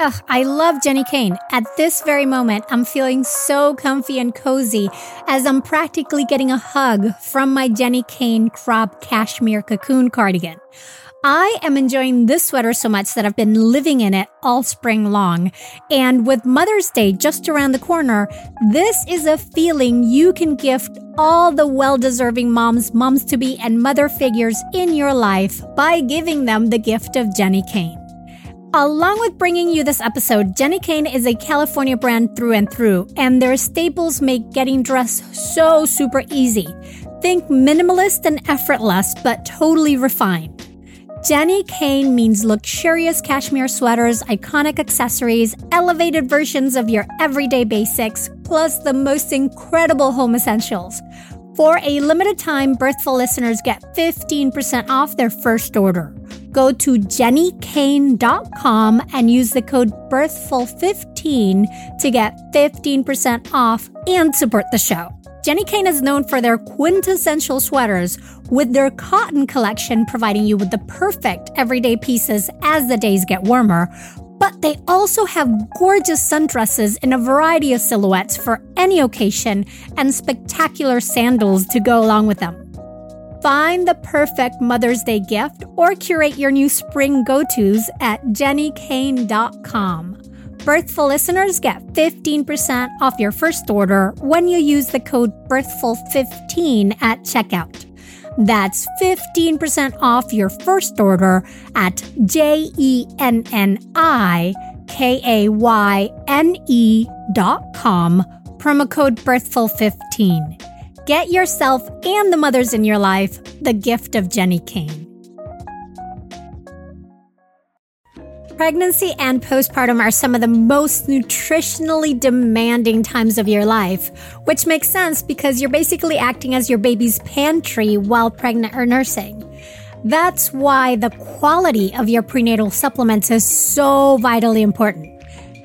Ugh, I love Jenni Kayne. At this very moment, I'm feeling so comfy and cozy as I'm practically getting a hug from my Jenni Kayne crop cashmere cocoon cardigan. I am enjoying this sweater so much that I've been living in it all spring long. And with Mother's Day just around the corner, this is a feeling you can gift all the well deserving moms, moms to be, and mother figures in your life by giving them the gift of Jenni Kayne. Along with bringing you this episode, Jenni Kayne is a California brand through and through, and their staples make getting dressed so super easy. Think minimalist and effortless, but totally refined. Jenni Kayne means luxurious cashmere sweaters, iconic accessories, elevated versions of your everyday basics, plus the most incredible home essentials. For a limited time, Birthful listeners get 15% off their first order go to jennikayne.com and use the code BIRTHFUL15 to get 15% off and support the show. Jenni Kayne is known for their quintessential sweaters, with their cotton collection providing you with the perfect everyday pieces as the days get warmer. But they also have gorgeous sundresses in a variety of silhouettes for any occasion and spectacular sandals to go along with them. Find the perfect Mother's Day gift or curate your new spring go tos at jennikayne.com. Birthful listeners get 15% off your first order when you use the code BIRTHFUL15 at checkout. That's 15% off your first order at J E N N I K A Y N E dot com, promo code BIRTHFUL15. Get yourself and the mothers in your life the gift of Jenni Kayne. Pregnancy and postpartum are some of the most nutritionally demanding times of your life, which makes sense because you're basically acting as your baby's pantry while pregnant or nursing. That's why the quality of your prenatal supplements is so vitally important.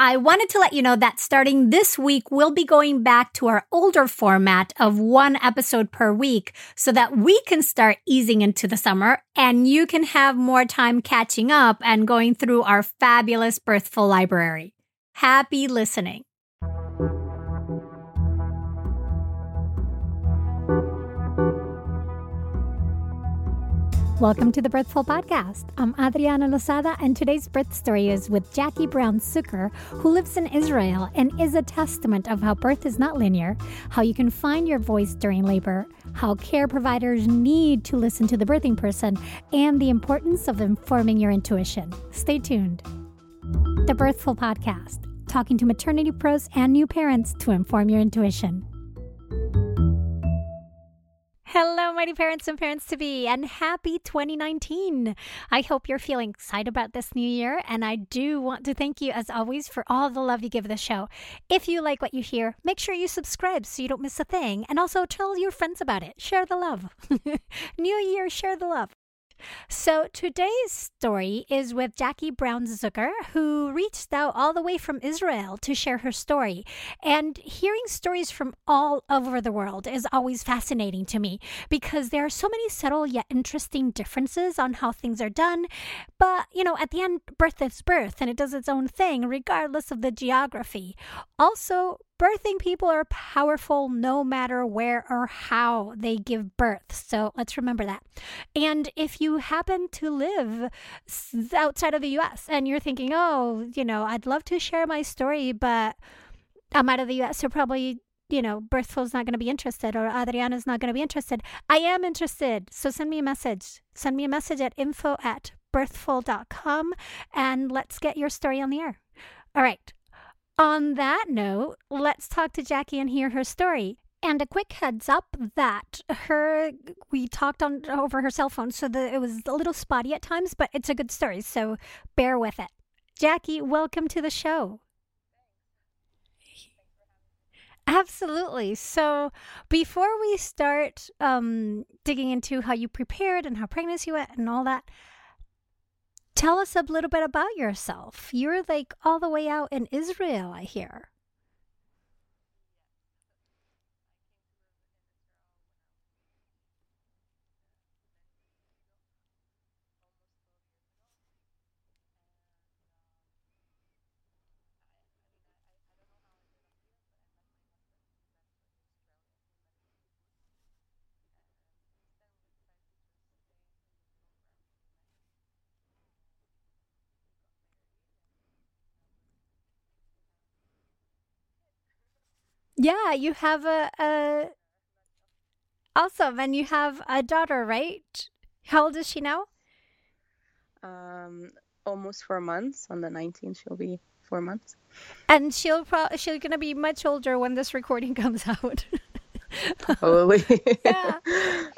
I wanted to let you know that starting this week, we'll be going back to our older format of one episode per week so that we can start easing into the summer and you can have more time catching up and going through our fabulous Birthful library. Happy listening. Welcome to the Birthful Podcast. I'm Adriana Lozada, and today's birth story is with Jacky Braun Zuker, who lives in Israel and is a testament of how birth is not linear, how you can find your voice during labor, how care providers need to listen to the birthing person, and the importance of informing your intuition. Stay tuned. The Birthful Podcast, talking to maternity pros and new parents to inform your intuition. Hello, mighty parents and parents to be, and happy 2019. I hope you're feeling excited about this new year, and I do want to thank you, as always, for all the love you give the show. If you like what you hear, make sure you subscribe so you don't miss a thing, and also tell your friends about it. Share the love. new year, share the love. So today's story is with Jacky Braun Zuker, who reached out all the way from Israel to share her story. And hearing stories from all over the world is always fascinating to me because there are so many subtle yet interesting differences on how things are done. But, you know, at the end, birth is birth and it does its own thing regardless of the geography. Also, birthing people are powerful no matter where or how they give birth. So let's remember that. And if you happen to live outside of the US and you're thinking, oh, you know, I'd love to share my story, but I'm out of the US, so probably you know, Birthful's not going to be interested or Adriana's not going to be interested. I am interested. So send me a message. Send me a message at info at birthful.com and let's get your story on the air. All right. On that note, let's talk to Jacky and hear her story. And a quick heads up that her we talked on over her cell phone, so that it was a little spotty at times, but it's a good story, so bear with it. Jacky, welcome to the show. Absolutely. So, before we start um, digging into how you prepared and how pregnancy went and all that, Tell us a little bit about yourself. You're like all the way out in Israel, I hear. Yeah, you have a, a awesome, and you have a daughter, right? How old is she now? Um, almost four months. On the 19th, she'll be four months. And she'll probably she's gonna be much older when this recording comes out. Probably. yeah.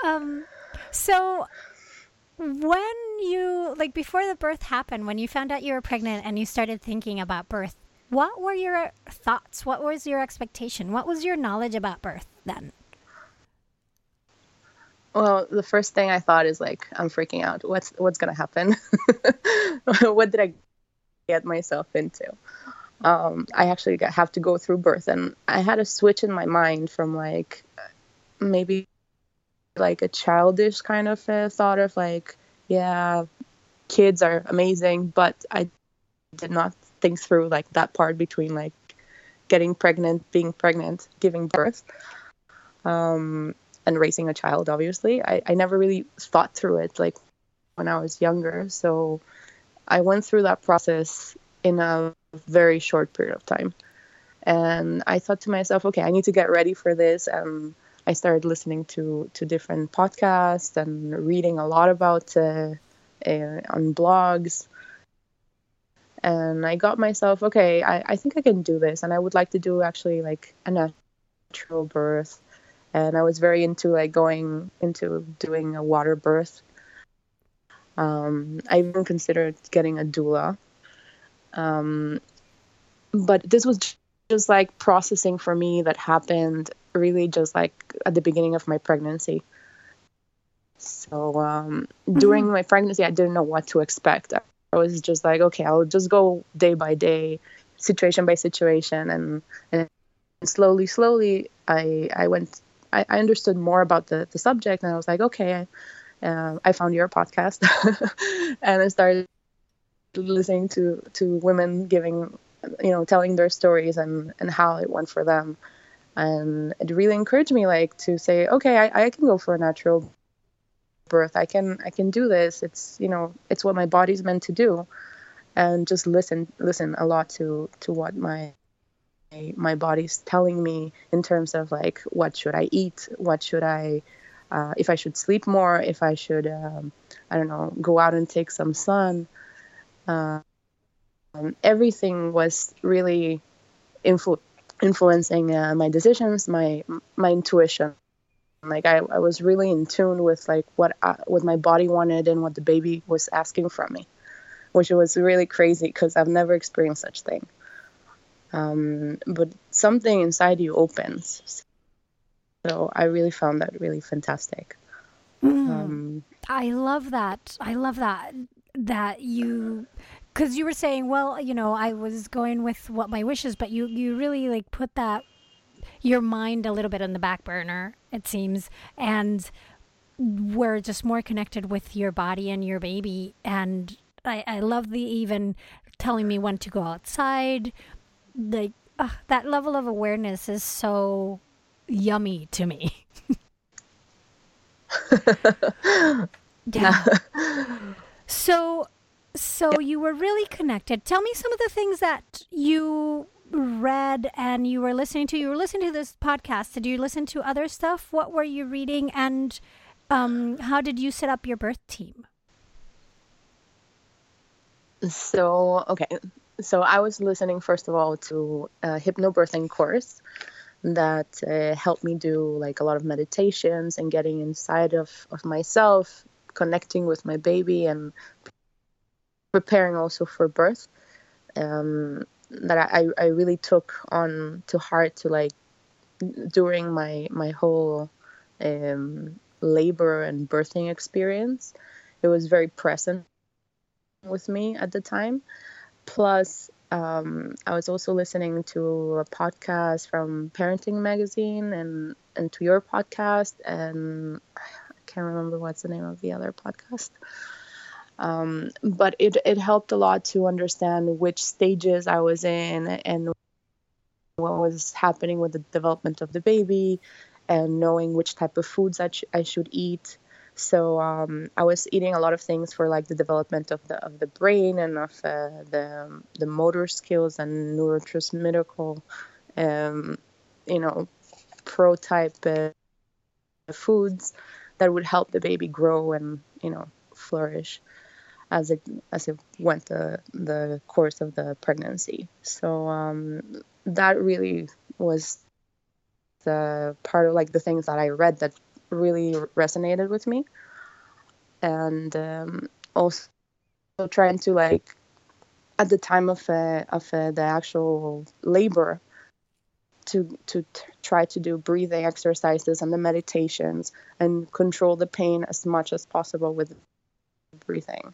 Um. So when you like before the birth happened, when you found out you were pregnant and you started thinking about birth, what were your thoughts? What was your expectation? What was your knowledge about birth then? Well, the first thing I thought is like I'm freaking out. What's what's gonna happen? what did I get myself into? Um, I actually got, have to go through birth, and I had a switch in my mind from like maybe like a childish kind of thought of like, yeah, kids are amazing, but I did not think through like that part between like getting pregnant, being pregnant, giving birth, um, and raising a child. Obviously, I, I never really thought through it like when I was younger. So I went through that process in a very short period of time, and I thought to myself, okay, I need to get ready for this. And I started listening to to different podcasts and reading a lot about uh, uh, on blogs and I got myself okay. I, I think I can do this, and I would like to do actually like a natural birth, and I was very into like going into doing a water birth. Um, I even considered getting a doula, um, but this was just like processing for me that happened really just like at the beginning of my pregnancy. So um, mm-hmm. during my pregnancy, I didn't know what to expect. I was just like, okay, I'll just go day by day, situation by situation, and and slowly, slowly, I I went, I, I understood more about the the subject, and I was like, okay, uh, I found your podcast, and I started listening to to women giving, you know, telling their stories and and how it went for them, and it really encouraged me like to say, okay, I, I can go for a natural birth i can i can do this. It's you know it's what my body's meant to do. And just listen listen a lot to to what my my body's telling me in terms of like what should i eat? What should i uh, if i should sleep more if i should um, i don't know go out and take some sun. Uh, um, everything was really influ- influencing uh, my decisions my my intuition like I, I was really in tune with like what I, what my body wanted and what the baby was asking from me which was really crazy because i've never experienced such thing. Um, but something inside you opens. So i really found that really fantastic. Mm. um, i love that. I love that that you because you were saying well you know i was going with what my wishes but you you really like put that your mind a little bit on the back burner, it seems, and we're just more connected with your body and your baby. And I, I love the even telling me when to go outside. Like uh, that level of awareness is so yummy to me. yeah. so so you were really connected. Tell me some of the things that you read and you were listening to? You were listening to this podcast. Did you listen to other stuff? What were you reading? And um, how did you set up your birth team? So, okay. So I was listening, first of all, to a hypnobirthing course that uh, helped me do like a lot of meditations and getting inside of, of myself, connecting with my baby and preparing also for birth. Um, that I, I really took on to heart to like during my my whole um, labor and birthing experience. It was very present with me at the time. Plus, um, I was also listening to a podcast from Parenting Magazine and and to your podcast, and I can't remember what's the name of the other podcast. Um, but it, it helped a lot to understand which stages I was in and what was happening with the development of the baby and knowing which type of foods I, I should eat. So um, I was eating a lot of things for like the development of the of the brain and of uh, the the motor skills and neurotransmitter, um, you know, pro type uh, foods that would help the baby grow and you know flourish as it as it went the the course of the pregnancy. So um, that really was the part of like the things that I read that really resonated with me, and um, also trying to like at the time of uh, of uh, the actual labor to to t- try to do breathing exercises and the meditations and control the pain as much as possible with breathing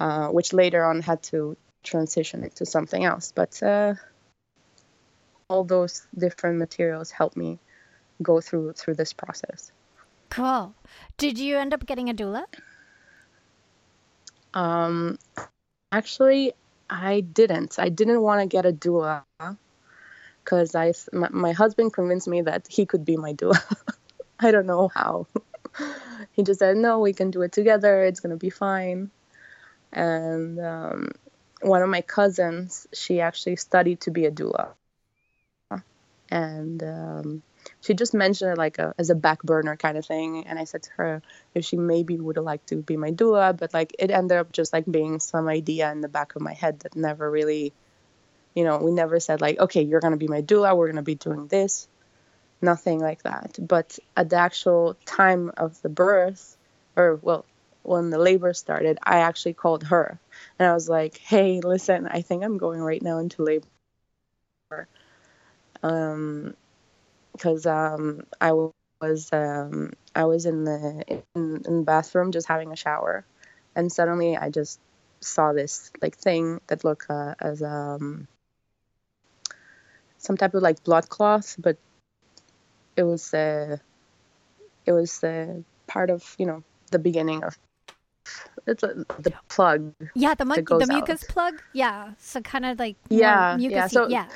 uh, which later on had to transition into something else. But uh, all those different materials helped me go through through this process. Cool. Did you end up getting a doula? Um, actually, I didn't. I didn't want to get a doula because I my, my husband convinced me that he could be my doula. I don't know how. he just said, "No, we can do it together. It's gonna be fine." And um, one of my cousins she actually studied to be a doula. And um, she just mentioned it like a, as a back burner kind of thing. And i said to her if she maybe would liked to be my doula but like it ended up just like being some idea in the back of my head that never really you know we never said like okay you're going to be my doula we're going to be doing this. Nothing like that. But at the actual time of the birth or well when the labor started, I actually called her and I was like, "Hey, listen, I think I'm going right now into labor." Um, because um, I was um, I was in the in, in the bathroom just having a shower, and suddenly I just saw this like thing that looked uh, as um some type of like blood cloth, but it was uh, it was uh, part of you know the beginning of it's a, the plug. Yeah, the, mu- the mucus out. plug. Yeah, so kind of like yeah, yeah. So yeah.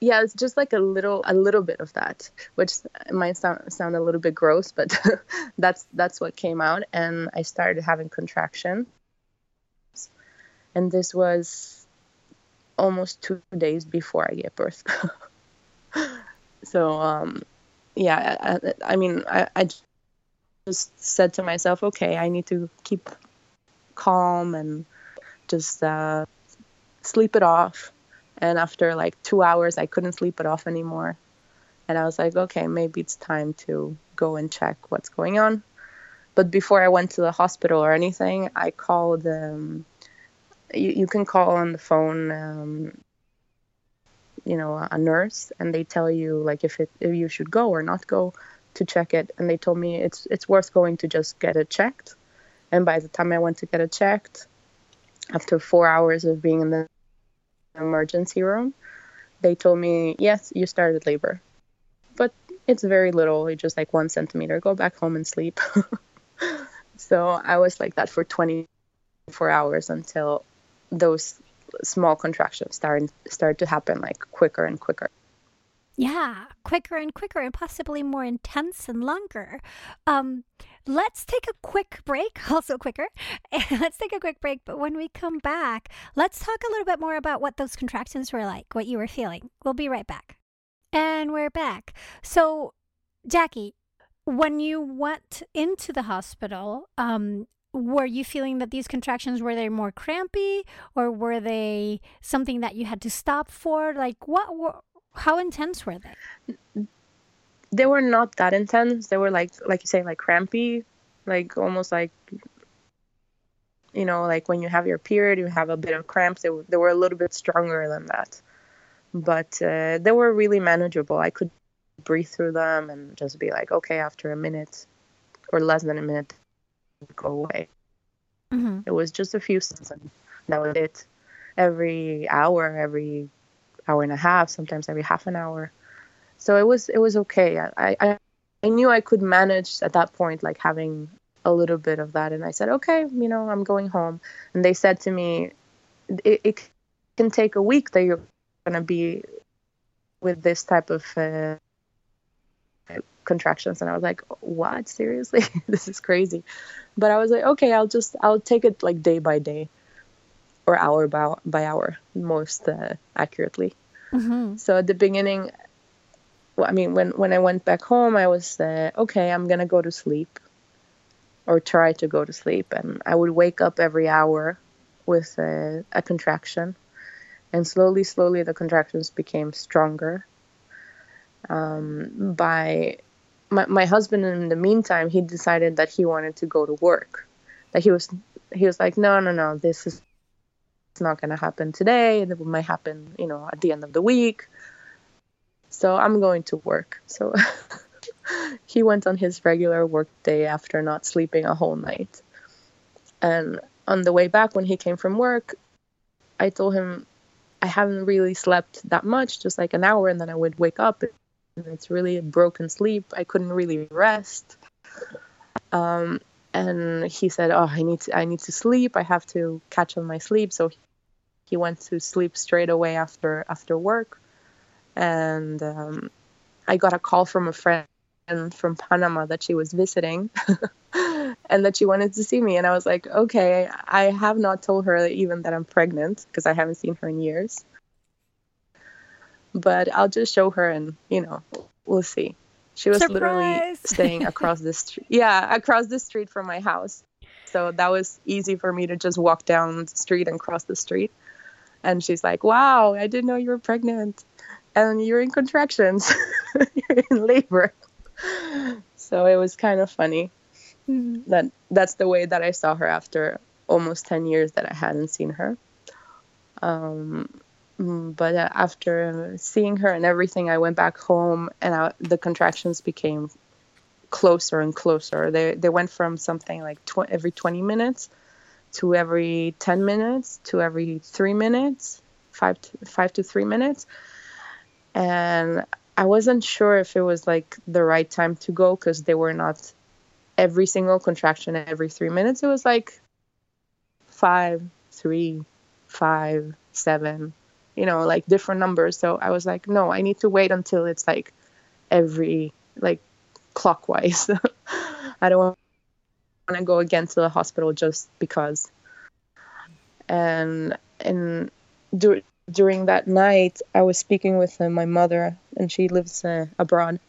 Yeah, it's just like a little, a little bit of that, which might sound sound a little bit gross, but that's that's what came out, and I started having contractions, and this was almost two days before I gave birth. so, um, yeah, I, I mean, I, I just said to myself, okay, I need to keep calm and just uh, sleep it off. And after like two hours, I couldn't sleep it off anymore. and I was like, okay, maybe it's time to go and check what's going on. But before I went to the hospital or anything, I called. Um, you, you can call on the phone, um, you know, a nurse, and they tell you like if it if you should go or not go to check it. And they told me it's it's worth going to just get it checked. And by the time I went to get it checked, after four hours of being in the emergency room, they told me, yes, you started labor. But it's very little, it's just like one centimeter. Go back home and sleep. so I was like that for 24 hours until those small contractions start, start to happen like quicker and quicker. Yeah, quicker and quicker, and possibly more intense and longer. Um, let's take a quick break, also quicker. let's take a quick break, but when we come back, let's talk a little bit more about what those contractions were like, what you were feeling. We'll be right back. And we're back. So, Jacky, when you went into the hospital, um, were you feeling that these contractions were they more crampy or were they something that you had to stop for like what were how intense were they? They were not that intense. They were like like you say like crampy, like almost like you know like when you have your period you have a bit of cramps. They were, they were a little bit stronger than that, but uh, they were really manageable. I could breathe through them and just be like okay after a minute or less than a minute go away. Mm-hmm. It was just a few seconds and that was it. Every hour, every hour and a half, sometimes every half an hour. So it was it was okay. I, I I knew I could manage at that point, like having a little bit of that, and I said, okay, you know, I'm going home. And they said to me, it, it can take a week that you're gonna be with this type of uh, contractions and i was like what seriously this is crazy but i was like okay i'll just i'll take it like day by day or hour by, by hour most uh, accurately. Mm-hmm. So at the beginning, well, I mean, when, when I went back home, I was uh, okay, I'm going to go to sleep or try to go to sleep. And I would wake up every hour with a, a contraction. And slowly, slowly, the contractions became stronger. Um, by my, my husband, in the meantime, he decided that he wanted to go to work. That he was he was like, no, no, no, this is it's not going to happen today. It might happen, you know, at the end of the week. So I'm going to work. So he went on his regular work day after not sleeping a whole night. And on the way back, when he came from work, I told him I haven't really slept that much, just like an hour, and then I would wake up. And it's really a broken sleep. I couldn't really rest. Um, and he said, "Oh, I need to, I need to sleep. I have to catch on my sleep." So he went to sleep straight away after after work, and um, I got a call from a friend from Panama that she was visiting. and that she wanted to see me and i was like okay i have not told her even that i'm pregnant because i haven't seen her in years but i'll just show her and you know we'll see she was Surprise! literally staying across the street yeah across the street from my house so that was easy for me to just walk down the street and cross the street and she's like, "Wow, I didn't know you were pregnant, and you're in contractions, you're in labor." So it was kind of funny. Mm-hmm. That that's the way that I saw her after almost ten years that I hadn't seen her. Um, but uh, after seeing her and everything, I went back home, and I, the contractions became closer and closer. They they went from something like tw- every 20 minutes to every 10 minutes to every three minutes, five to, five to three minutes. And I wasn't sure if it was like the right time to go because they were not every single contraction every three minutes. It was like five, three, five, seven, you know, like different numbers. So I was like, no, I need to wait until it's like every, like clockwise. I don't want to go again to the hospital just because. And and dur- during that night, I was speaking with uh, my mother, and she lives uh, abroad.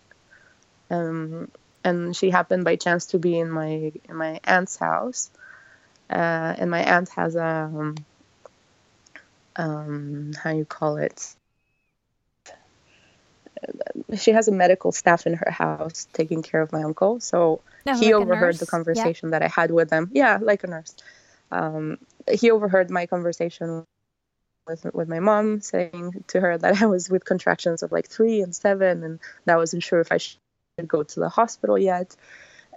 Um, and she happened by chance to be in my in my aunt's house, uh, and my aunt has a um, um, how you call it she has a medical staff in her house taking care of my uncle. So No, he like overheard the Yeah. conversation that I had with them. Yeah, like a nurse. Um, he overheard my conversation with with my mom, saying to her that I was with contractions of like three and seven, and that I wasn't sure if I should go to the hospital yet.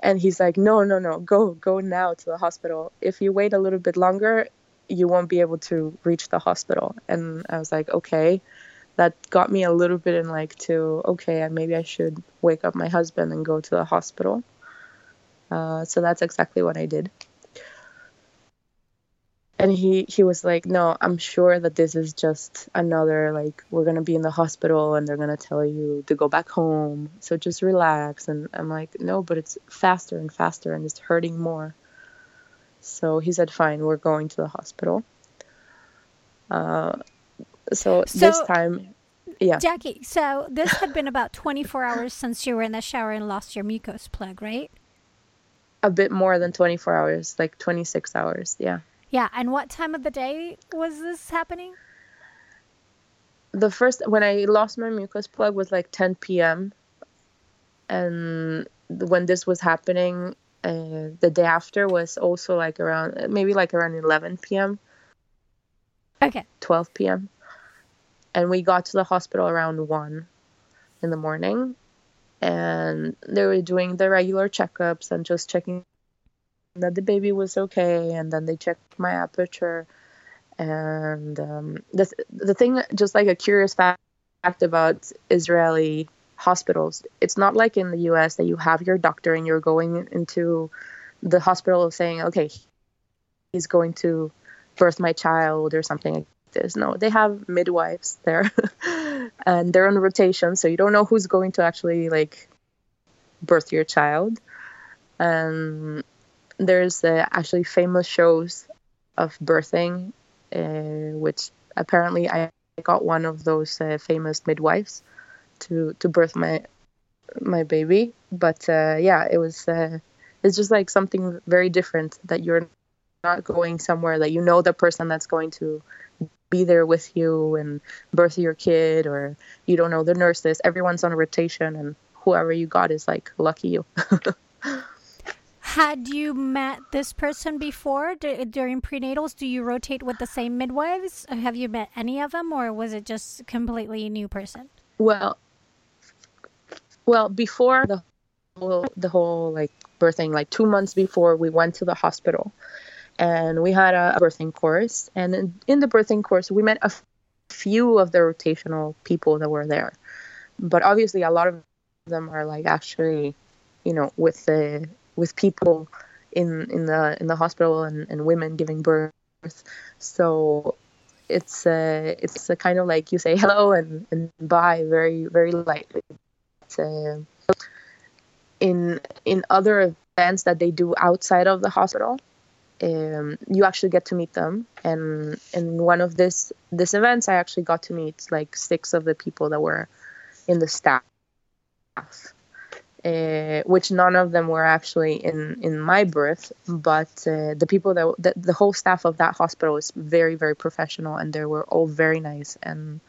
And he's like, "No, no, no, go, go now to the hospital. If you wait a little bit longer, you won't be able to reach the hospital." And I was like, "Okay." That got me a little bit in like to okay, maybe I should wake up my husband and go to the hospital. Uh, so that's exactly what I did. And he he was like, "No, I'm sure that this is just another like we're gonna be in the hospital and they're gonna tell you to go back home. So just relax." And I'm like, "No, but it's faster and faster and it's hurting more." So he said, "Fine, we're going to the hospital." Uh, so, this time, yeah, Jacky, so this had been about 24 hours since you were in the shower and lost your mucus plug, right? a bit more than 24 hours, like 26 hours. Yeah. Yeah, and what time of the day was this happening? the first when I lost my mucus plug was like 10 p.m. and when this was happening, uh, the day after was also like around maybe like around 11 p.m. Okay. 12 p.m. and we got to the hospital around one in the morning, and they were doing the regular checkups and just checking that the baby was okay, and then they checked my aperture and um, the th- the thing, just like a curious fact about Israeli hospitals, it's not like in the U.S. that you have your doctor and you're going into the hospital saying, "Okay, he's going to birth my child" or something like this. No, they have midwives there, and they're on rotation, so you don't know who's going to actually like birth your child. And there's uh, actually famous shows of birthing uh, which apparently I got one of those uh, famous midwives to to birth my my baby. But uh, yeah, it was uh, it's just like something very different that you're not going somewhere that you know the person that's going to be there with you and birth your kid, or you don't know the nurses. Everyone's on rotation, and whoever you got is like lucky you. Had you met this person before d- during prenatals? Do you rotate with the same midwives? Have you met any of them, or was it just completely new person? Well, well, before the whole the whole like birthing, like two months before, we went to the hospital, and we had a, birthing course. And in, in the birthing course, we met a f- few of the rotational people that were there, but obviously a lot of them are like actually, you know, with the with people in in the in the hospital and, and women giving birth. So it's uh, it's a kind of like you say hello and, and bye very very lightly. Uh, in in other events that they do outside of the hospital, um, you actually get to meet them. And in one of this this events, I actually got to meet like six of the people that were in the staff. Uh, which none of them were actually in in my birth, but uh, the people that the, the whole staff of that hospital is very very professional, and they were all very nice, and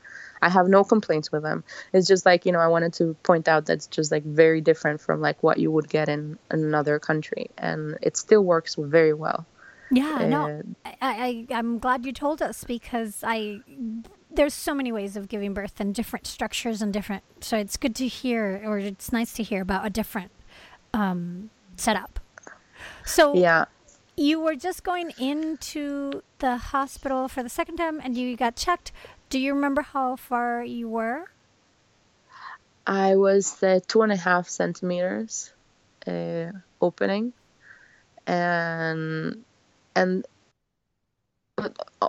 I have no complaints with them. It's just like you know I wanted to point out that's just like very different from like what you would get in another country, and it still works very well. Yeah, no, Uh, I, I I'm glad you told us because I there's so many ways of giving birth and different structures and different. So it's good to hear, or it's nice to hear about a different um, setup. So yeah, you were just going into the hospital for the second time, and you got checked. Do you remember how far you were? I was uh, two and a half centimeters uh, opening, and and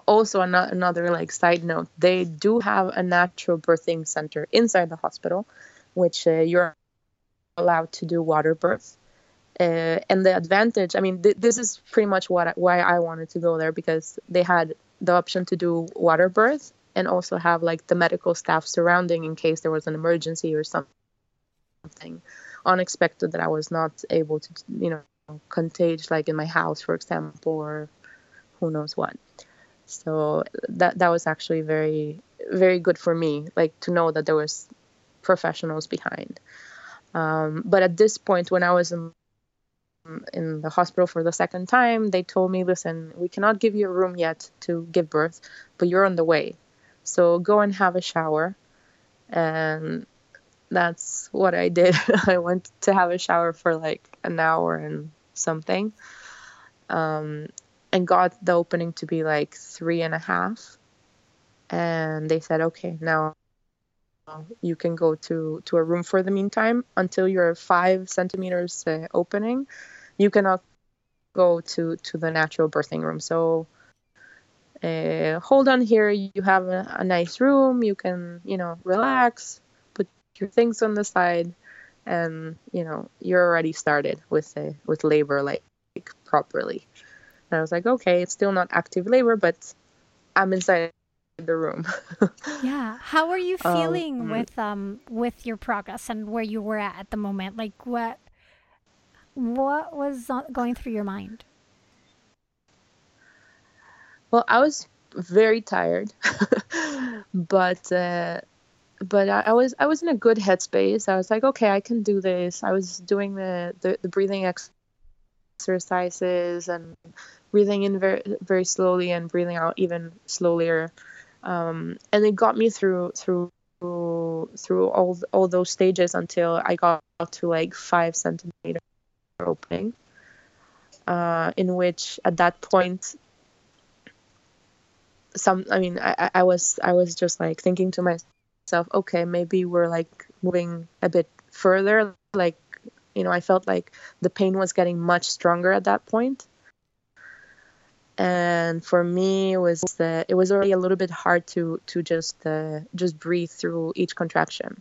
also ano- another like side note, they do have a natural birthing center inside the hospital, which uh, you're allowed to do water birth. Uh, and the advantage, I mean, th- this is pretty much what why I wanted to go there because they had the option to do water birth and also have like the medical staff surrounding in case there was an emergency or something unexpected that I was not able to, you know, contage like in my house, for example, or who knows what. So that that was actually very very good for me, like to know that there was professionals behind. Um, but at this point, when I was in, in the hospital for the second time, they told me, listen, we cannot give you a room yet to give birth, but you're on the way. So go and have a shower. And that's what I did. I went to have a shower for like an hour and something. Um, and got the opening to be like three and a half. And they said, okay, now you can go to, to a room for the meantime until you're five centimeters uh, opening. You cannot go to, to the natural birthing room. So uh, hold on here. You have a, a nice room. You can, you know, relax, put your things on the side, and you know you're already started with uh, with labor like, like properly. And I was like, okay, it's still not active labor, but I'm inside the room. yeah. How are you um, feeling um, with um with your progress and where you were at at the moment? Like what what was going through your mind? Well, I was very tired, but uh, but I, I, was I was in a good headspace. I was like, okay, I can do this. I was doing the the, the breathing exercises and breathing in very very slowly and breathing out even slower um, and it got me through through through all all those stages until I got to like five centimeter opening. Uh, in which at that point some i mean I, I was i was just like thinking to myself okay maybe we're like moving a bit further. Like you know i felt like the pain was getting much stronger at that point. And for me it was uh, it was already a little bit hard to to just uh, just breathe through each contraction.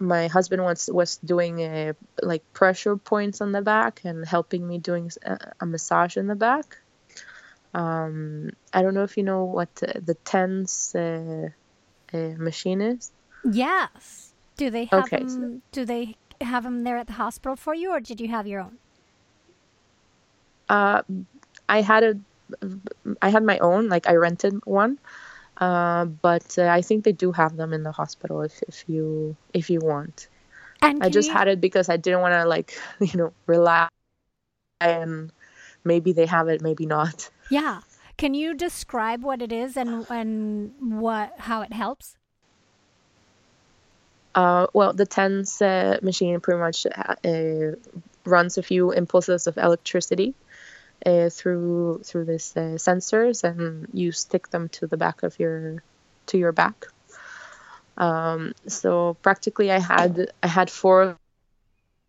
My husband was was doing a, like pressure points on the back and helping me doing a, a massage in the back um, i don't know if you know what the TENS uh, uh, machine is yes do they have okay, them, so. do they have them there at the hospital for you or did you have your own uh, I had a, I had my own, like I rented one, uh, but uh, I think they do have them in the hospital if, if you if you want. And I just you... had it because I didn't want to like you know rely and maybe they have it, maybe not. Yeah. Can you describe what it is and and what how it helps? Uh, well, the TENS uh, machine pretty much uh, runs a few impulses of electricity uh, through through these uh, sensors, and you stick them to the back of your to your back. Um, so practically, I had I had four of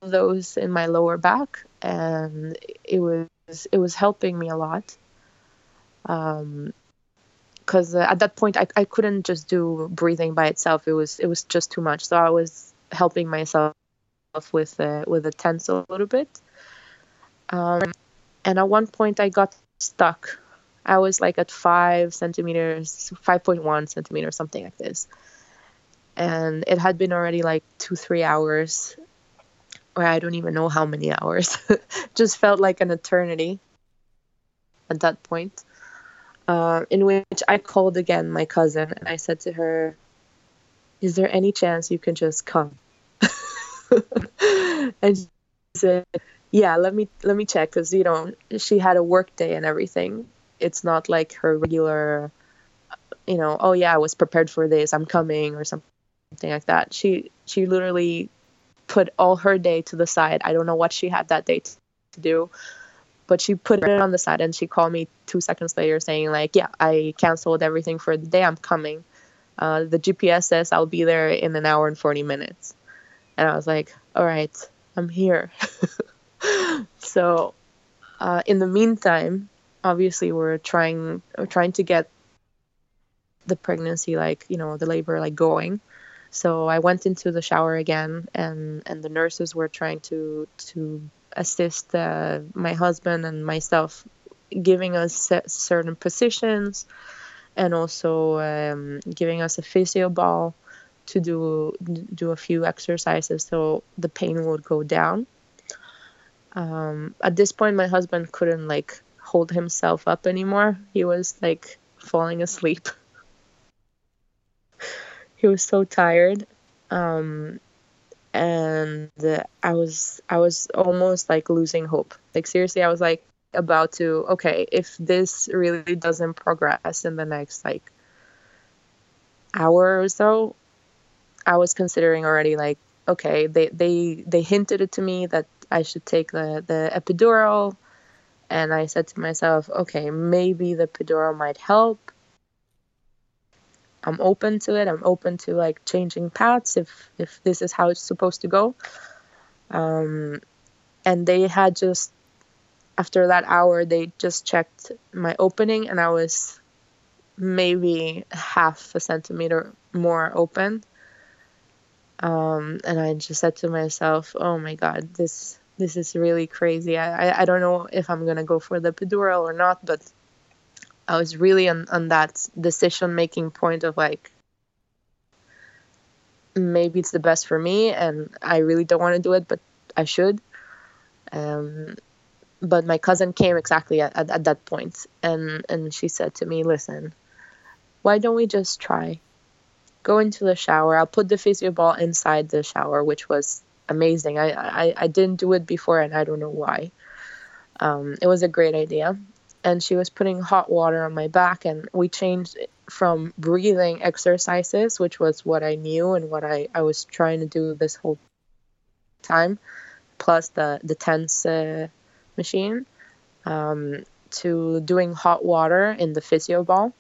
those in my lower back, and it was it was helping me a lot. Um, because uh, at that point I, I couldn't just do breathing by itself. It was it was just too much. So I was helping myself with uh, with a TENS a little bit. Um, and at one point I got stuck. I was like at five centimeters, 5.1 centimeters, something like this. And it had been already like two, three hours, or I don't even know how many hours. Just felt like an eternity at that point. Uh, in which I called again my cousin. And I said to her, Is there any chance you can just come? and she said, yeah let me let me check because you know she had a work day and everything. It's not like her regular you know oh yeah i was prepared for this i'm coming or something like that. She she literally put all her day to the side. I don't know what she had that day to do but she put it on the side and she called me two seconds later saying like yeah i canceled everything for the day i'm coming. Uh, the gps says i'll be there in an hour and 40 minutes. And i was like all right i'm here. So uh, in the meantime, obviously we're trying we're trying to get the pregnancy like you know the labor like going. So I went into the shower again, and and the nurses were trying to to assist uh, my husband and myself, giving us certain positions, and also um, giving us a physio ball to do do a few exercises so the pain would go down. Um, at this point my husband couldn't like hold himself up anymore. He was like falling asleep. He was so tired. Um, and I was I was almost like losing hope. Like seriously, I was like about to okay, if this really doesn't progress in the next like hour or so, I was considering already like okay, they they they hinted it to me that I should take the the epidural and I said to myself, okay, maybe the epidural might help. I'm open to it. I'm open to like changing paths if if this is how it's supposed to go. Um, and they had just after that hour they just checked my opening and I was maybe half a centimeter more open. Um, and I just said to myself, "Oh my God, this this is really crazy. I I, I don't know if I'm gonna go for the epidural or not, but I was really on, on that decision making point of like maybe it's the best for me and I really don't want to do it but I should. Um, but my cousin came exactly at, at, at that point and and she said to me listen why don't we just try? Go into the shower. I'll put the physio ball inside the shower which was amazing. I, I, I didn't do it before and I don't know why. Um, it was a great idea and she was putting hot water on my back and we changed from breathing exercises which was what i knew and what i, I was trying to do this whole time plus the the TENS uh, machine um, to doing hot water in the physio ball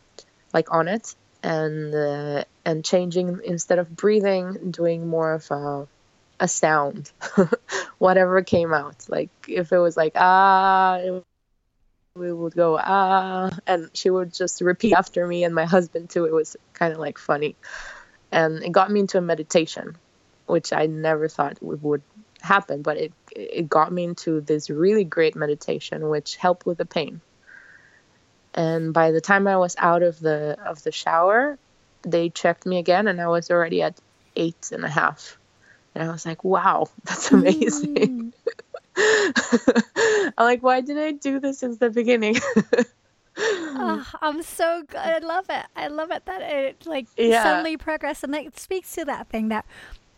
like on it and uh, and changing instead of breathing doing more of a a sound whatever came out. Like if it was like ah we would go ah and she would just repeat after me and my husband too. It was kind of like funny. And it got me into a meditation which i never thought would happen but it it got me into this really great meditation which helped with the pain. And by the time i was out of the of the shower they checked me again and i was already at eight and a half. And i was like wow that's amazing. Mm. I'm like, why did I do this since the beginning? oh, I'm so good. I love it. I love it that it like yeah. suddenly progress and that speaks to that thing that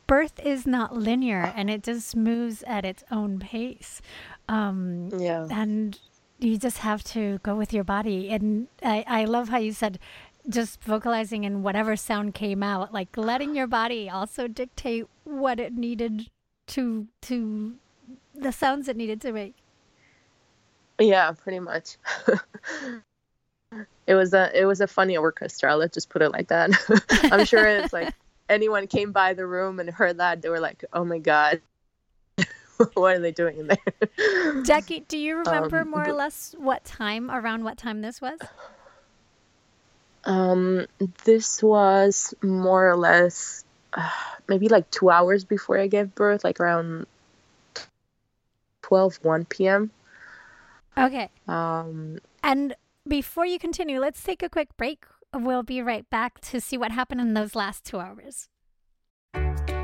birth is not linear and it just moves at its own pace. Um, yeah. And you just have to go with your body. And I, I love how you said just vocalizing and whatever sound came out, like letting your body also dictate what it needed to to the sounds it needed to make. Yeah, pretty much. it was a it was a funny orchestra. Let's just put it like that. I'm sure it's like anyone came by the room and heard that they were like, "Oh my god, what are they doing in there?" Jacky, do you remember um, more but, or less what time around what time this was? Um, this was more or less uh, maybe like two hours before I gave birth, like around 12 1 p.m. Okay. Um, and before you continue, let's take a quick break. We'll be right back to see what happened in those last two hours.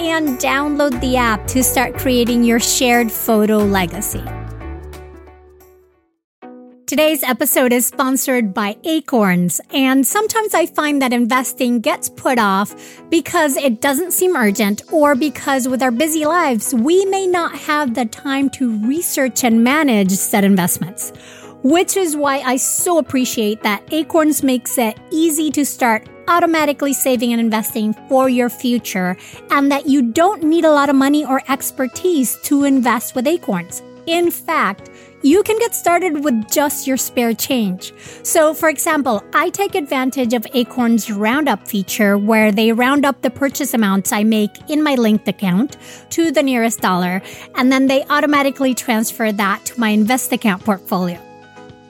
and download the app to start creating your shared photo legacy. Today's episode is sponsored by Acorns, and sometimes I find that investing gets put off because it doesn't seem urgent or because with our busy lives, we may not have the time to research and manage said investments. Which is why I so appreciate that Acorns makes it easy to start automatically saving and investing for your future, and that you don't need a lot of money or expertise to invest with Acorns. In fact, you can get started with just your spare change. So, for example, I take advantage of Acorn's Roundup feature where they round up the purchase amounts I make in my linked account to the nearest dollar, and then they automatically transfer that to my invest account portfolio.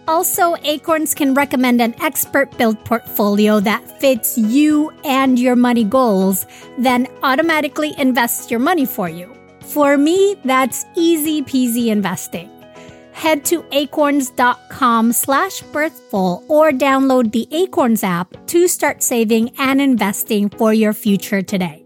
Also, Acorns can recommend an expert built portfolio that fits you and your money goals, then automatically invests your money for you. For me, that's easy peasy investing head to acorns.com slash birthful or download the Acorns app to start saving and investing for your future today.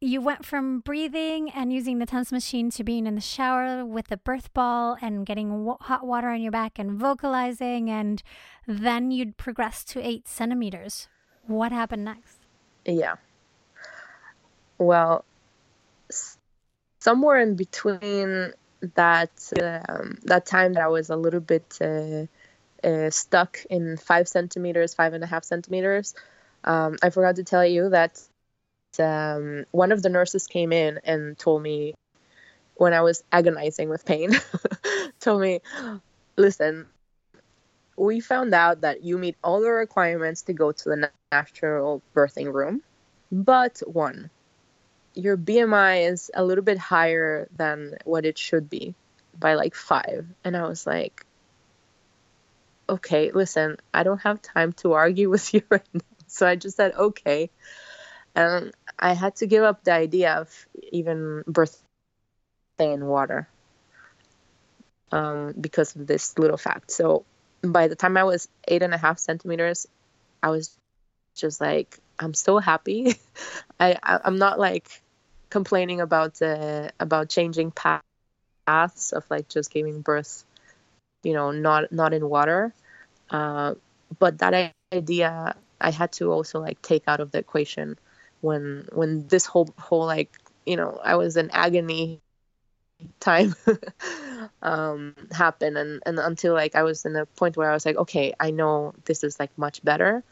you went from breathing and using the TENS machine to being in the shower with the birth ball and getting w- hot water on your back and vocalizing, and then you'd progress to eight centimeters. What happened next? Yeah. Well, s- somewhere in between that um, that time that I was a little bit uh, uh, stuck in five centimeters, five and a half centimeters. Um, I forgot to tell you that um, one of the nurses came in and told me when I was agonizing with pain, told me, listen, we found out that you meet all the requirements to go to the natural birthing room, but one, your BMI is a little bit higher than what it should be by like five. And I was like, okay, listen, I don't have time to argue with you right now. So I just said, okay. And I had to give up the idea of even birthing in water um, because of this little fact. So by the time I was eight and a half centimeters, I was just like, I'm so happy. I, I am not like complaining about uh, about changing paths of like just giving birth, you know, not not in water. Uh, but that idea I had to also like take out of the equation when when this whole whole like you know I was in agony time um happened. And and until like I was in a point where I was like okay I know this is like much better.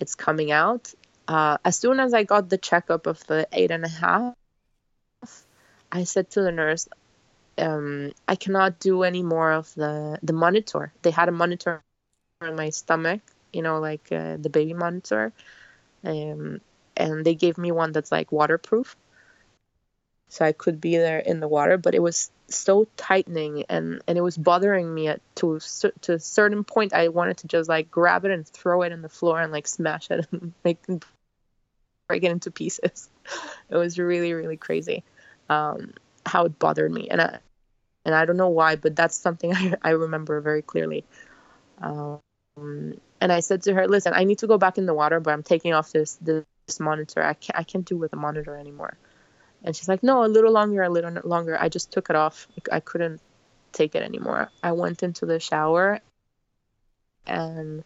It's coming out. Uh as soon as I got the checkup of the eight and a half I said to the nurse um I cannot do any more of the the monitor. They had a monitor in my stomach you know like uh, the baby monitor. Um and they gave me one that's like waterproof. So i could be there in the water but it was so tightening and and it was bothering me at to to a certain point i wanted to just like grab it and throw it in the floor and like smash it and make break it into pieces. It was really really crazy um how it bothered me and i and i don't know why but that's something i, I remember very clearly. Um and i said to her listen i need to go back in the water but i'm taking off this this this monitor. I can't, I can't do with a monitor anymore. And she's like, no, a little longer, a little longer. I just took it off. I couldn't take it anymore. I went into the shower and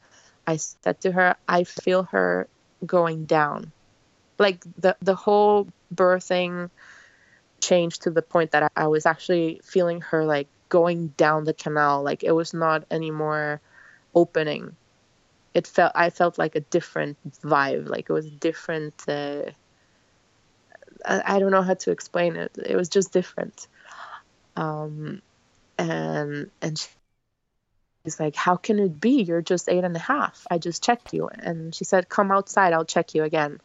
I said to her, I feel her going down. Like the, the whole birthing changed to the point that I was actually feeling her like going down the canal. Like it was not anymore opening it felt I felt like a different vibe. Like it was different. Uh, I, I, don't know how to explain it. It was just different. Um, and and she's like, "How can it be? You're just eight and a half. I just checked you." And she said, "Come outside. I'll check you again."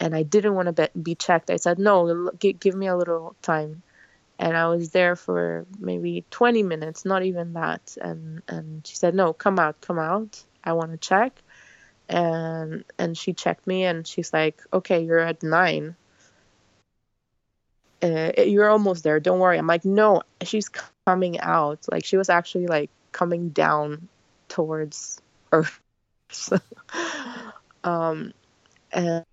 And I didn't want to be checked. I said, "No, give me a little time." And I was there for maybe 20 minutes, not even that. And and she said, "No, come out, come out. I want to check." And and she checked me, and she's like, "Okay, you're at nine. Uh, you're almost there don't worry. I'm like no she's coming out. Like she was actually like coming down towards earth. Um and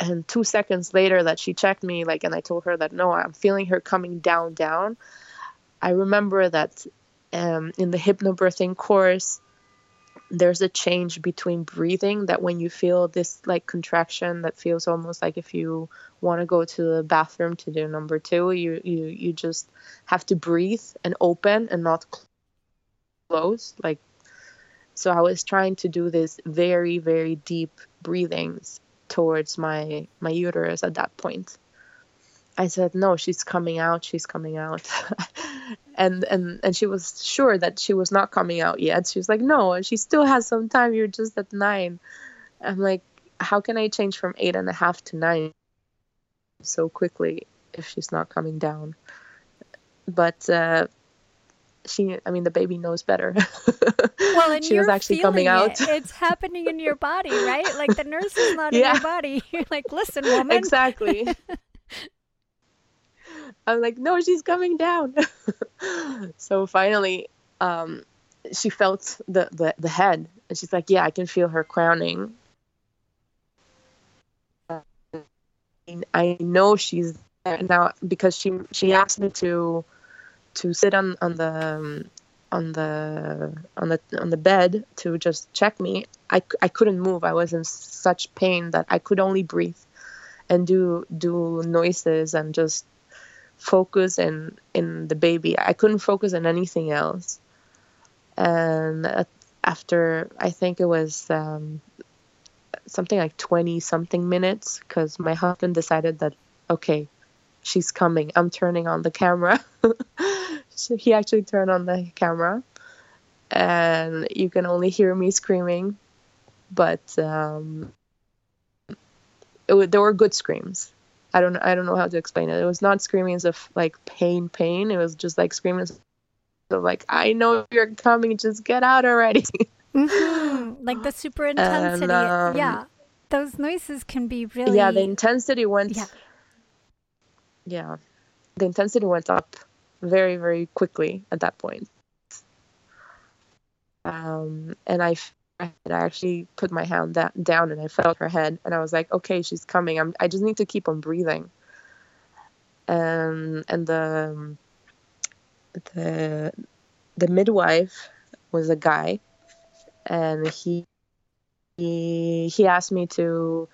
and two seconds later that she checked me like and i told her that no i'm feeling her coming down down. I remember that um, in the hypnobirthing course there's a change between breathing that when you feel this like contraction that feels almost like if you want to go to the bathroom to do number two you you you just have to breathe and open and not close like so i was trying to do this very very deep breathings towards my my uterus at that point i said no she's coming out she's coming out. And and and she was sure that she was not coming out yet. She was like no she still has some time you're just at nine. I'm like how can i change from eight and a half to nine so quickly if she's not coming down? But uh she i mean the baby knows better. Well and she was actually coming out. it. it's happening in your body right? Like the nurse is not yeah. in your body. You're like listen woman. Exactly I'm like, no, she's coming down. so finally, um, she felt the, the, the head, and she's like, yeah, I can feel her crowning. I know she's there now because she she asked me to to sit on on the um, on the on the on the bed to just check me. I, I couldn't move. I was in such pain that I could only breathe and do do noises and just focus in in the baby. I couldn't focus on anything else. And after I think it was um, something like 20 something minutes because my husband decided that okay she's coming. I'm turning on the camera. So he actually turned on the camera. And you can only hear me screaming. But um, it, there were good screams I don't I don't know how to explain it. It was not screamings of like pain, pain. It was just like screamings of like I know you're coming, just get out already. mm-hmm. Like the super intensity. And, um, yeah, those noises can be really. Yeah, the intensity went. Yeah. Yeah, the intensity went up very very quickly at that point. Um, and I I actually put my hand down and I felt her head and I was like, okay, she's coming. I'm, I just need to keep on breathing. Um, and the the the midwife was a guy, and he he he asked me to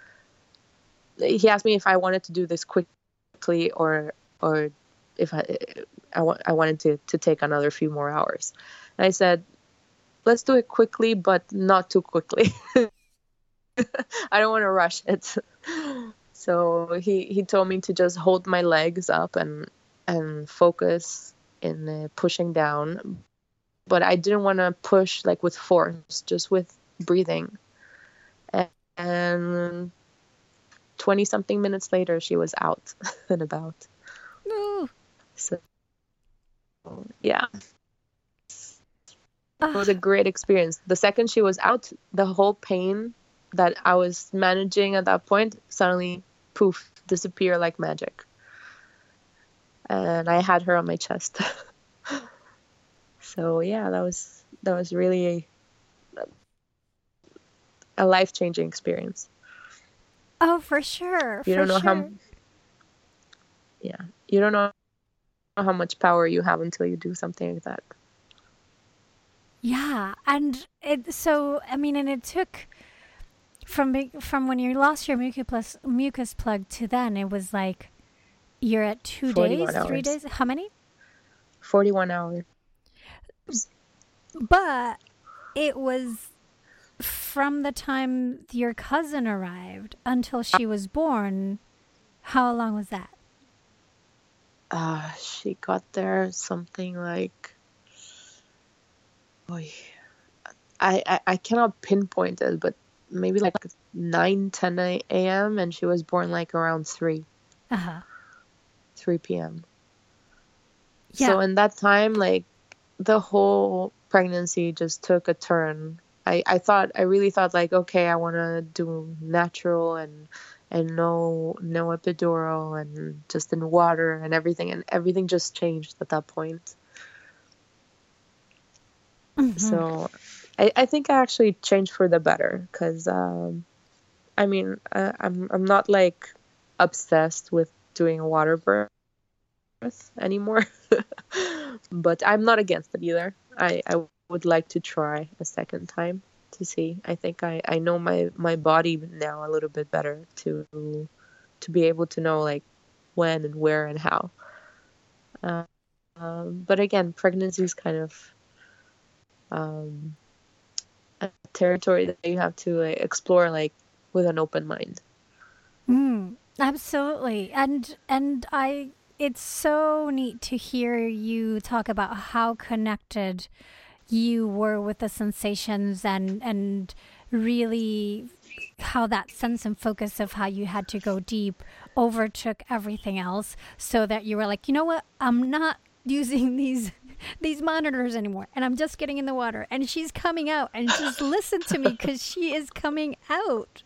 he asked me if I wanted to do this quickly or or if I I, I wanted to to take another few more hours. And I said, let's do it quickly, but not too quickly. I don't want to rush it. So he, he told me to just hold my legs up and and focus in uh, pushing down, but I didn't want to push like with force, just with breathing. And, 20 something minutes later, she was out and about. Ooh. So, yeah. It was ah. a great experience. The second she was out, the whole pain that I was managing at that point suddenly poof disappear like magic. And I had her on my chest. so yeah, that was that was really a, a life changing experience. Oh, for sure. You for don't know sure. how. Yeah, you don't know how much power you have until you do something like that. Yeah, and it so I mean, and it took from from when you lost your mucus mucus plug to then it was like you're at two days, hours. three days. How many? Forty-one hours. But it was from the time your cousin arrived until she was born. How long was that? uh, she got there something like. Boy, I, I, I cannot pinpoint it, but maybe like 9, 10 a.m. and she was born like around 3. Uh-huh. 3 p.m. Yeah. So in that time, like the whole pregnancy just took a turn. I, I thought I really thought like okay I want to do natural and and no no epidural and just in water and everything and everything just changed at that point. Mm-hmm. So I, I think I actually changed for the better because um, I mean I, I'm I'm not like obsessed with doing a water birth anymore, but I'm not against it either. I I would like to try a second time to see. I think I, I know my, my body now a little bit better to to be able to know like when and where and how. Uh, um, but again, pregnancy is kind of um, a territory that you have to like, explore like with an open mind. Mm, absolutely, and and I it's so neat to hear you talk about how connected you were with the sensations and and really how that sense and focus of how you had to go deep overtook everything else so that you were like you know what i'm not using these these monitors anymore and i'm just getting in the water and she's coming out and just listen to me because she is coming out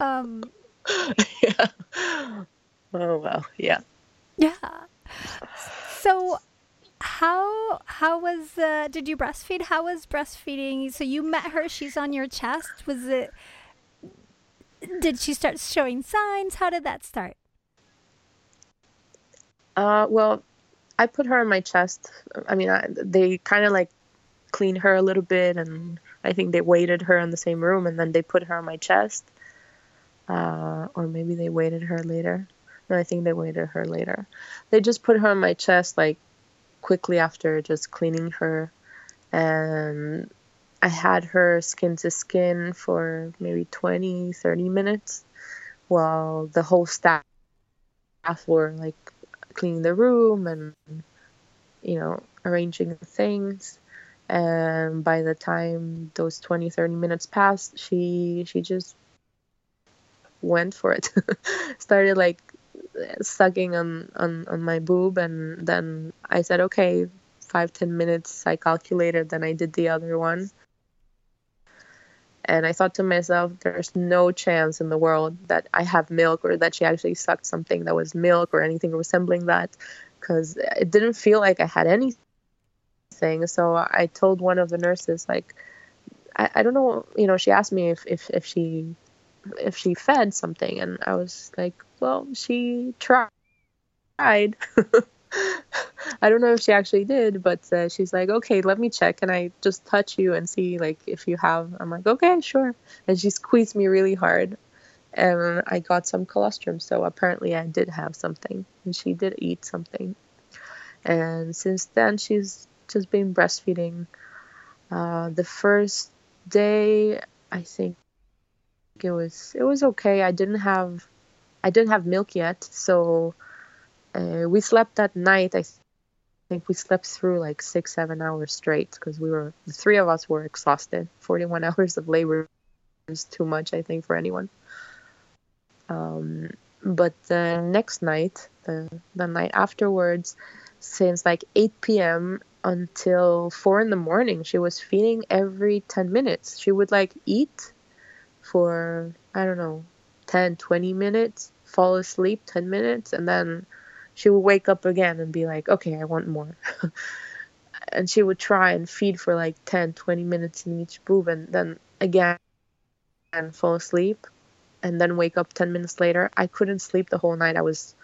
um yeah oh well yeah yeah so how how was uh, did you breastfeed? How was breastfeeding? So you met her. She's on your chest. Was it? Did she start showing signs? How did that start? Uh, well, I put her on my chest. I mean, I, they kind of like cleaned her a little bit, and I think they weighted her in the same room, and then they put her on my chest. Uh, or maybe they weighted her later. No, I think they weighted her later. They just put her on my chest, like quickly after just cleaning her and I had her skin to skin for maybe 20, 30 minutes while the whole staff were like cleaning the room and, you know, arranging things. And by the time those 20, 30 minutes passed, she, she just went for it. Started like sucking on, on, on my boob and then I said, okay, five, ten minutes I calculated, then I did the other one. And I thought to myself, there's no chance in the world that I have milk or that she actually sucked something that was milk or anything resembling that because it didn't feel like I had anything. So I told one of the nurses, like, I, I don't know, you know, she asked me if, if, if she if she fed something and I was like, well, she tried. I don't know if she actually did, but uh, she's like, okay, let me check. And I just touch you and see like if you have. I'm like, okay, sure. And she squeezed me really hard, and I got some colostrum. So apparently, I did have something, and she did eat something. And since then, she's just been breastfeeding. Uh, the first day, I think it was it was okay. I didn't have I didn't have milk yet, so uh, we slept that night. I think we slept through like six seven hours straight because we were the three of us were exhausted. Forty one hours of labor is too much, I think, for anyone. Um, but the next night, the the night afterwards, since like 8 p.m. until 4 in the morning, she was feeding every 10 minutes. She would like eat for, I don't know, 10, 20 minutes, fall asleep 10 minutes, and then she would wake up again and be like, okay, I want more. and she would try and feed for like 10, 20 minutes in each boob, and then again and fall asleep, and then wake up 10 minutes later. I couldn't sleep the whole night. I was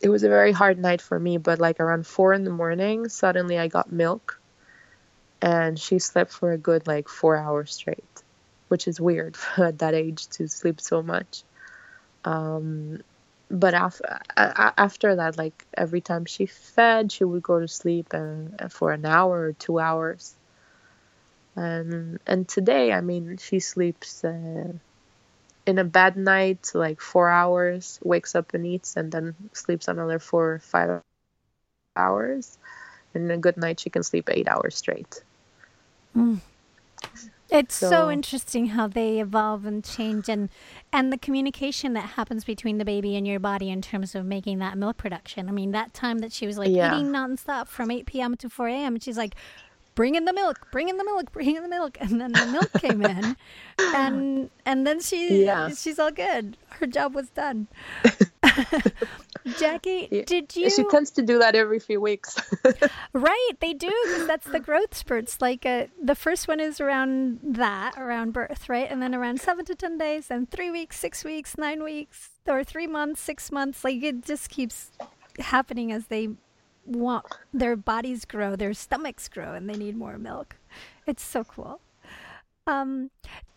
it was a very hard night for me, but like around four in the morning, suddenly I got milk and she slept for a good like four hours straight which is weird at that age to sleep so much. Um, but after after that, like every time she fed, she would go to sleep and for an hour or two hours. And and today, I mean, she sleeps uh, in a bad night like four hours wakes up and eats and then sleeps another four or five hours and in a good night she can sleep eight hours straight mm. It's so, so, interesting how they evolve and change and and the communication that happens between the baby and your body in terms of making that milk production. I mean, that time that she was like yeah. eating nonstop from 8 p.m. to 4 a.m. and she's like, bring in the milk, bring in the milk, bring in the milk. And then the milk came in and and then she yeah. she's all good. Her job was done. Jacky, yeah. did you She tends to do that every few weeks. right, they do because that's the growth spurts. Like uh, the first one is around that, around birth, right? And then around 7 to 10 days, and 3 weeks, 6 weeks, 9 weeks, or 3 months, 6 months. Like it just keeps happening as they want their bodies grow, their stomachs grow, and they need more milk. It's so cool. Um,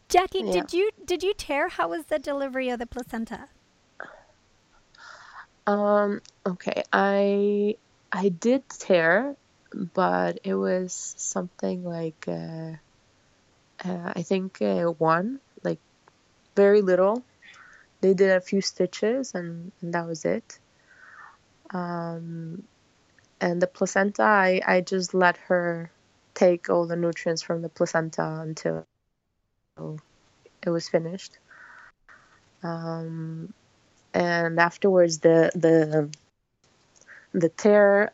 Jacky, yeah. did you did you tear? How was the delivery of the placenta? Um. Okay. I I did tear, but it was something like uh, uh, I think uh, one, like very little. They did a few stitches, and, and that was it. Um, and the placenta I, I just let her take all the nutrients from the placenta until it was finished um, and afterwards the the the tear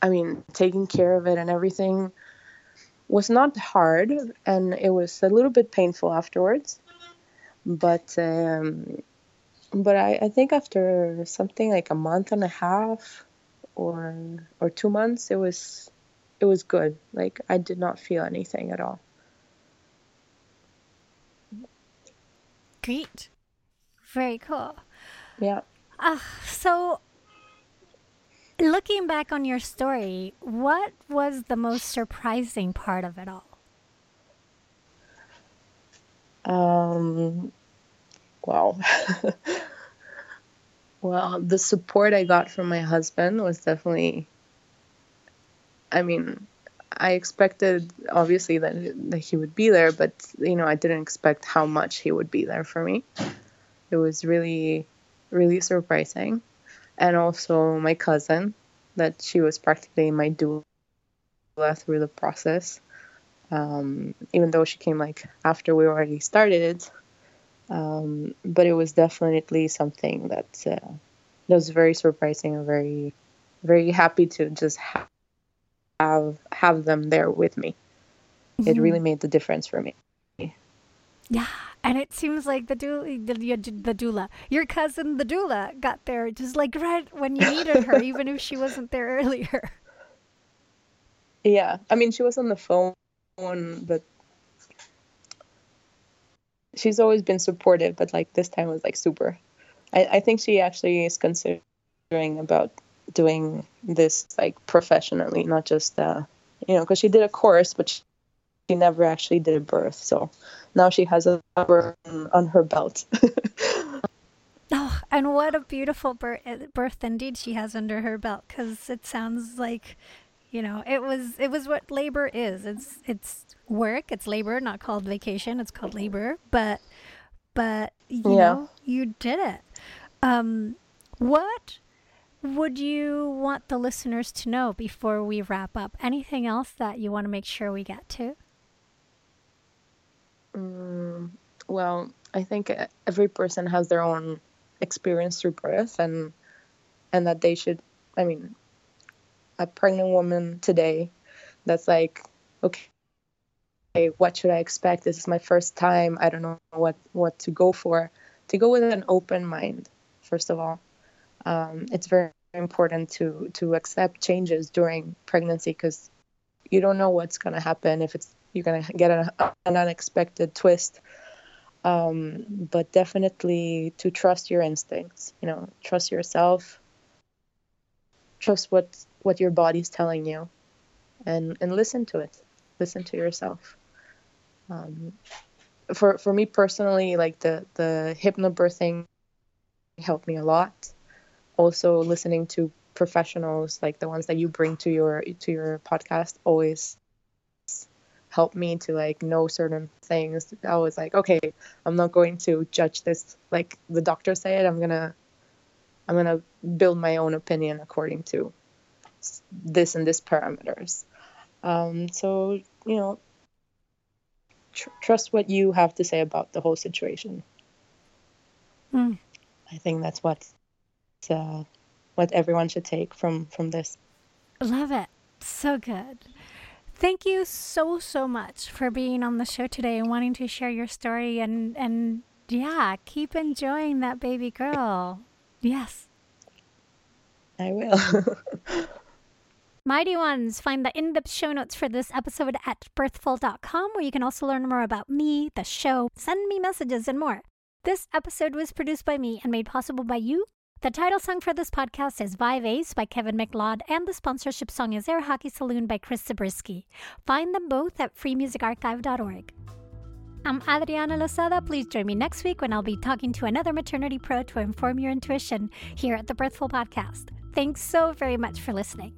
i mean taking care of it and everything was not hard and it was a little bit painful afterwards. But um, but I, I think after something like a month and a half or or two months it was it was good. Like i did not feel anything at all. Great. Very cool yeah uh, so looking back on your story what was the most surprising part of it all um wow Well, the support I got from my husband was definitely. I mean, I expected obviously that that he would be there, but you know, I didn't expect how much he would be there for me. It was really, really surprising, and also my cousin, that she was practically my doula through the process. Um, even though she came like after we already started, um, but it was definitely something that uh, that was very surprising and very very happy to just have have them there with me. Mm-hmm. It really made the difference for me. Yeah, and it seems like the doula, the, the doula, your cousin, the doula, got there just like right when you needed her, even if she wasn't there earlier. Yeah, I mean, she was on the phone, but she's always been supportive, but like this time was like super. I, I think she actually is considering about doing this like professionally, not just uh, you know, because she did a course, but she, she never actually did a birth. So now she has a birth on her belt. oh, and what a beautiful birth, birth indeed she has under her belt, because it sounds like you know it was it was what labor is it's it's work it's labor not called vacation it's called labor but but you yeah. know you did it um what would you want the listeners to know before we wrap up anything else that you want to make sure we get to mm, well i think every person has their own experience through birth and and that they should i mean a pregnant woman today that's like, okay, okay, what should I expect? This is my first time. I don't know what what to go for. To go with an open mind, first of all. Um, it's very important to to accept changes during pregnancy because you don't know what's gonna happen if it's you're gonna get a, an unexpected twist. Um, but definitely to trust your instincts. You know, trust yourself. Trust what what your body's telling you and and listen to it listen to yourself um, for for me personally like the the hypnobirthing helped me a lot also listening to professionals like the ones that you bring to your to your podcast always helped me to like know certain things. I was like, okay, I'm not going to judge this like the doctor said. I'm gonna I'm gonna build my own opinion according to this and this parameters. Um, so you know, tr- trust what you have to say about the whole situation. Mm. I think that's what uh, what everyone should take from from this. Love it. So good. Thank you so so much for being on the show today and wanting to share your story and and yeah, keep enjoying that baby girl. Yes. I will. Mighty Ones, find the in depth show notes for this episode at birthful.com, where you can also learn more about me, the show, send me messages, and more. This episode was produced by me and made possible by you. The title song for this podcast is Vibe Ace by Kevin MacLeod, and the sponsorship song is Air Hockey Saloon by Chris Zabriskie. Find them both at freemusicarchive.org. I'm Adriana Lozada. Please join me next week when I'll be talking to another maternity pro to inform your intuition here at the Birthful Podcast. Thanks so very much for listening.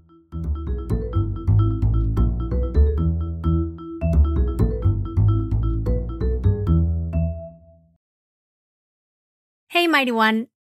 Hey, Mighty One.